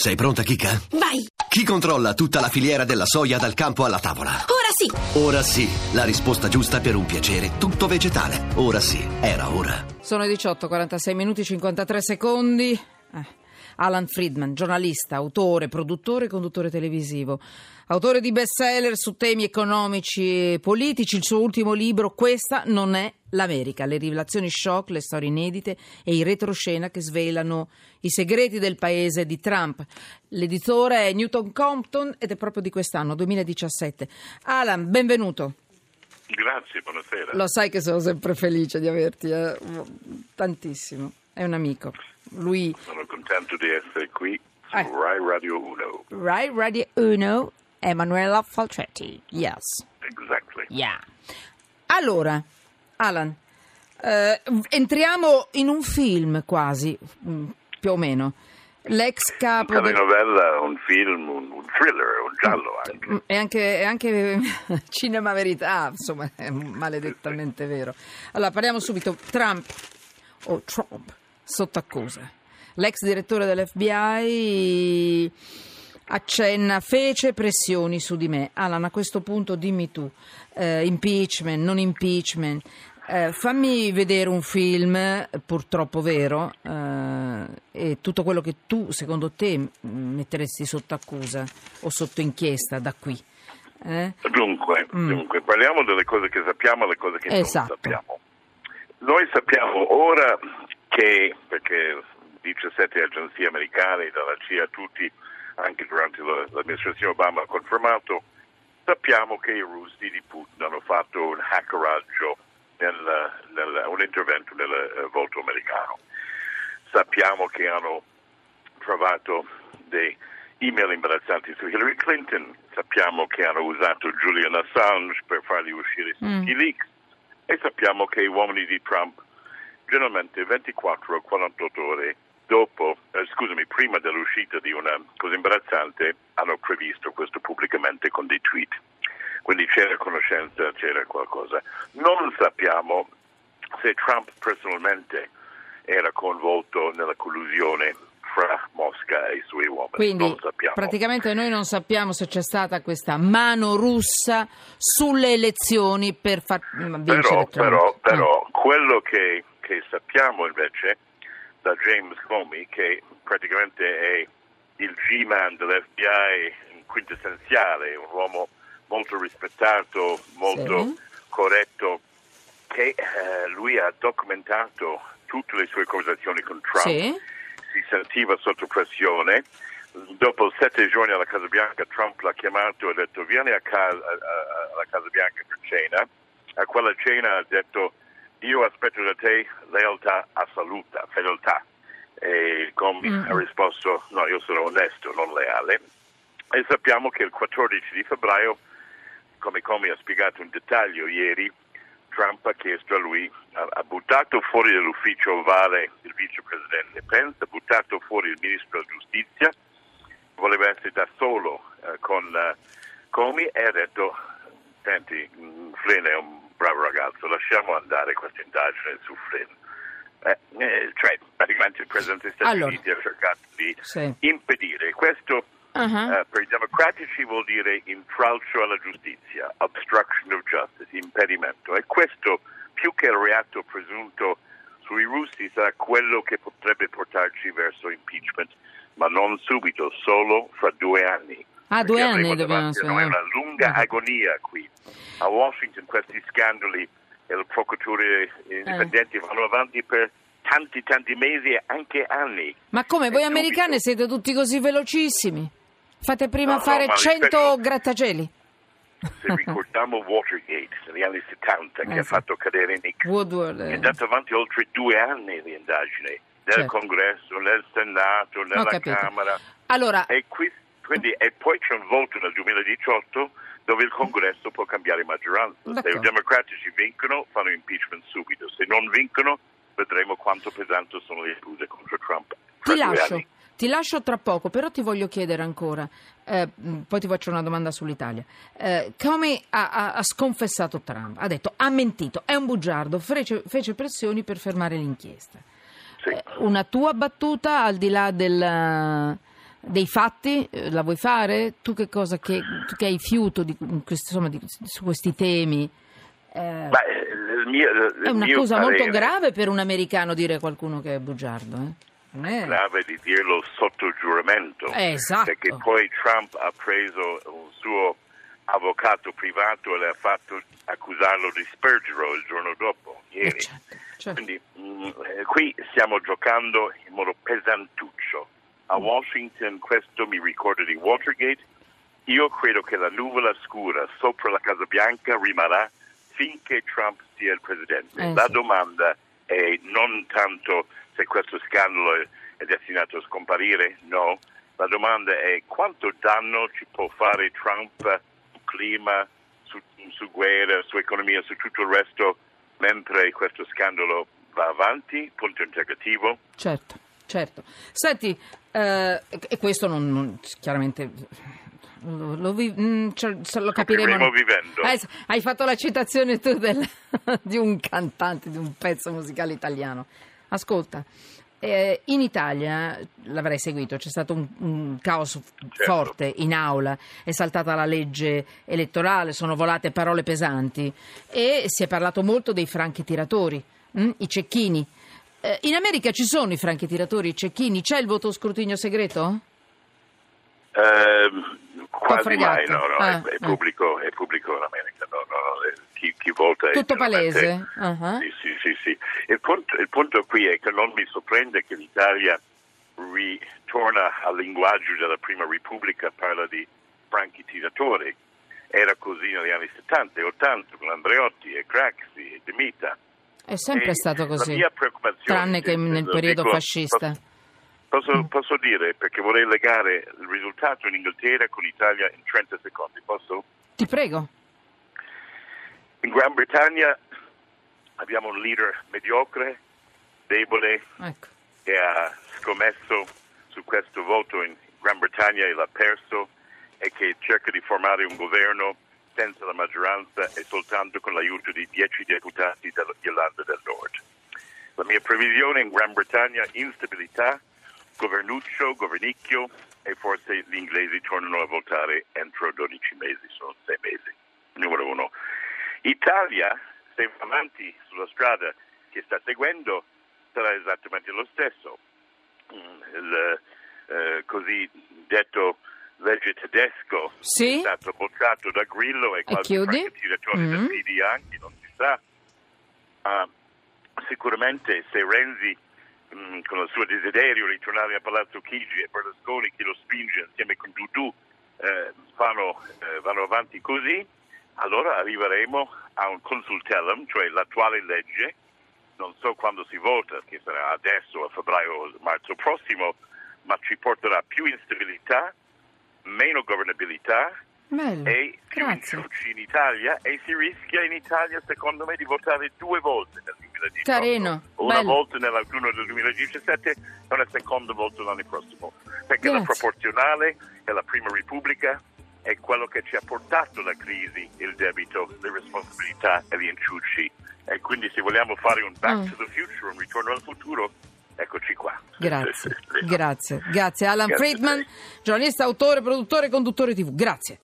Sei pronta, Kika? Vai! Chi controlla tutta la filiera della soia dal campo alla tavola? Ora sì! Ora sì, la risposta giusta per un piacere tutto vegetale. Ora sì, era ora. Sono le 18, 46 minuti, 53 secondi. Eh. Alan Friedman, giornalista, autore, produttore e conduttore televisivo. Autore di bestseller su temi economici e politici, il suo ultimo libro Questa non è l'America, le rivelazioni shock, le storie inedite e i retroscena che svelano i segreti del paese di Trump. L'editore è Newton Compton ed è proprio di quest'anno, 2017. Alan, benvenuto. Grazie, buonasera. Lo sai che sono sempre felice di averti, eh? tantissimo. È un amico. Lui... Sono contento di essere qui su Ah. Rai Radio 1. Rai Radio 1, Emanuela Falcetti. Yes. Exactly. Yeah. Allora, Alan, eh, entriamo in un film quasi, mm, più o meno. L'ex capo... Una del- telenovela, un film, un, un thriller, un giallo anche. Mm, È anche, è anche cinema verità, insomma, è maledettamente vero. Allora, parliamo subito. Trump, o Trump, sotto accusa. L'ex direttore dell'FBI accenna, fece pressioni su di me. Alan, a questo punto dimmi tu, eh, impeachment, non impeachment. Eh, fammi vedere un film, purtroppo vero, eh, e tutto quello che tu, secondo te, metteresti sotto accusa o sotto inchiesta da qui. Eh? Dunque, dunque, parliamo delle cose che sappiamo e le cose che Mm. Esatto. non sappiamo. Noi sappiamo ora che, perché 17 agenzie americane, dalla CIA a tutti, anche durante la- l'amministrazione Obama ha confermato, sappiamo che i russi di Putin hanno fatto un hackeraggio, nel, nel- un intervento nel eh, voto americano. Sappiamo che hanno trovato dei email imbarazzanti su Hillary Clinton, sappiamo che hanno usato Julian Assange per farli uscire su Mm. Wikileaks e sappiamo che gli uomini di Trump generalmente 24 o 48 ore dopo, eh, scusami, prima dell'uscita di una cosa imbarazzante hanno previsto questo pubblicamente con dei tweet. Quindi c'era conoscenza, c'era qualcosa. Non sappiamo se Trump personalmente era coinvolto nella collusione fra Mosca e i suoi uomini. Quindi praticamente noi non sappiamo se c'è stata questa mano russa sulle elezioni per far mm, vincere Però, Trump. però, Ah. però quello che, che sappiamo invece da James Comey, che praticamente è il G-man dell'FBI quintessenziale, un uomo molto rispettato, molto Sì. corretto, che eh, lui ha documentato tutte le sue conversazioni con Trump, Sì. si sentiva sotto pressione. Dopo sette giorni alla Casa Bianca Trump l'ha chiamato e ha detto vieni a casa, a- a- alla Casa Bianca per cena. A quella cena ha detto io aspetto da te lealtà assoluta, fedeltà. E Comey Mm. ha risposto no, io sono onesto, non leale. E sappiamo che il 14 di febbraio, come Comey ha spiegato in dettaglio ieri, Trump ha chiesto a lui, ha, ha buttato fuori dall'ufficio ovale il vicepresidente Pence, ha buttato fuori il ministro della giustizia, voleva essere da solo eh, con eh, Comey e ha detto, senti, mm, Flynn è un bravo ragazzo, lasciamo andare questa indagine su Flynn. Eh, eh, cioè, praticamente il Presidente degli Stati Allora. Uniti ha cercato di Sì. impedire. Questo Ah. eh, per i democratici vuol dire intralcio alla giustizia, obstruction of justice, impedimento. E questo, più che il reato presunto sui russi, sarà quello che potrebbe portarci verso impeachment, ma non subito, solo fra due anni. Ah, due anni dobbiamo davanti a noi essere. una lunga Ah. agonia qui. A Washington questi scandali e il procuratore indipendenti vanno avanti per tanti, tanti mesi e anche anni. Ma come, voi E subito- americani siete tutti così velocissimi? Fate prima No, no, fare ma 100 rispetto- grattacieli. Se ricordiamo Watergate negli anni 70 che Eh ha fatto cadere Nixon, Woodward. è eh. andato avanti oltre due anni l'indagine nel Certo. Congresso, nel Senato, nella. Camera. Allora, E, qui- quindi, e poi c'è un voto nel 2018 dove il Congresso può cambiare maggioranza. Se D'accordo. i democratici vincono, fanno impeachment subito. Se non vincono, vedremo quanto pesanti sono le accuse contro Trump. ti lascio, ti lascio tra poco, però ti voglio chiedere ancora, eh, poi ti faccio una domanda sull'Italia. Eh, come ha, ha- ha sconfessato Trump? Ha detto, ha mentito, è un bugiardo, fece, fece pressioni per fermare l'inchiesta. Sì. Eh, una tua battuta al di là del, dei fatti, eh, la vuoi fare? Tu che cosa che, tu che hai fiuto di, insomma, di, su questi temi? Eh, Beh, mio, è una cosa parere, molto grave per un americano dire a qualcuno che è bugiardo. Eh? È... grave di dirlo sotto giuramento. Eh, esatto. Perché poi Trump ha preso un suo avvocato privato e le ha fatto accusarlo di spergero il giorno dopo, ieri. Eh, certo, certo. Quindi mh, eh, qui stiamo giocando in modo pesantuccio. A. Washington questo mi ricorda di Watergate. Io credo che la nuvola scura sopra la Casa Bianca rimarrà finché Trump sia il presidente. Eh, la sì. domanda è non tanto se questo scandalo è, è destinato a scomparire, no. La domanda è quanto danno ci può fare Trump sul clima, su, su guerra, su economia, su tutto il resto, mentre questo scandalo va avanti, punto interrogativo. Certo, certo. Senti, eh, e questo non, non- chiaramente lo, lo vi- mm, cioè, se lo capiremo. Vivendo. Eh, hai fatto la citazione tu del- di un cantante, di un pezzo musicale italiano. Ascolta. eh, in Italia l'avrei seguito, c'è stato un, un caos f- forte in aula, è saltata la legge elettorale, sono volate parole pesanti e si è parlato molto dei franchi tiratori, mm, i cecchini. Eh, in America ci sono i franchi tiratori, i cecchini, c'è il voto scrutinio segreto? Ehm, quasi mai, no, no, Ah, è, è ah. pubblico, è pubblico in America, no, no, no, eh, chi, chi vota è Tutto palese? Ah-ah. Sì, sì, sì, sì. Il, punto, il punto qui è che non mi sorprende che l'Italia ritorna al linguaggio della Prima Repubblica, parla di franchi tiratori. Era così negli anni 70 e 80 con Andreotti e Craxi e De Mita. È sempre E stato così, tranne che eh, nel lo periodo dico- fascista. Posso, posso dire, perché vorrei legare il risultato in Inghilterra con l'Italia in 30 secondi, posso? Ti prego. In Gran Bretagna abbiamo un leader mediocre, debole, Ecco. che ha scommesso su questo voto in Gran Bretagna e l'ha perso e che cerca di formare un governo senza la maggioranza e soltanto con l'aiuto di 10 deputati dell'Irlanda del Nord. La mia previsione in Gran Bretagna instabilità, governuccio, governicchio e forse gli inglesi tornano a votare entro 12 mesi, sono 6 mesi. Numero uno. Italia, se va avanti sulla strada che sta seguendo, sarà esattamente lo stesso. Mm, Il eh, cosiddetto legge tedesco Sì? è stato bocciato da Grillo e qualche chiudi? francatiratore del Mm. PD anche, non si sa. Ah, sicuramente se Renzi mm, con il suo desiderio di tornare a Palazzo Chigi e Berlusconi che lo spinge insieme con Dudu eh, fanno, eh, vanno avanti così, allora arriveremo a un consultellum, cioè l'attuale legge, non so quando si vota, che sarà adesso a febbraio o marzo prossimo, ma ci porterà più instabilità, meno governabilità Bello. e più inciuci in Italia e si rischia in Italia, secondo me, di votare due volte nel 2018. Carino, Una bello. volta nell'autunno del 2017 e una seconda volta l'anno prossimo. Perché la Grazie. proporzionale è la prima repubblica è quello che ci ha portato la crisi, il debito, le responsabilità e gli inciuci. E quindi se vogliamo fare un back Mm. to the future, un ritorno al futuro, eccoci qua. Grazie, grazie, grazie. Alan Grazie Friedman, giornalista, autore, produttore e conduttore TV. Grazie.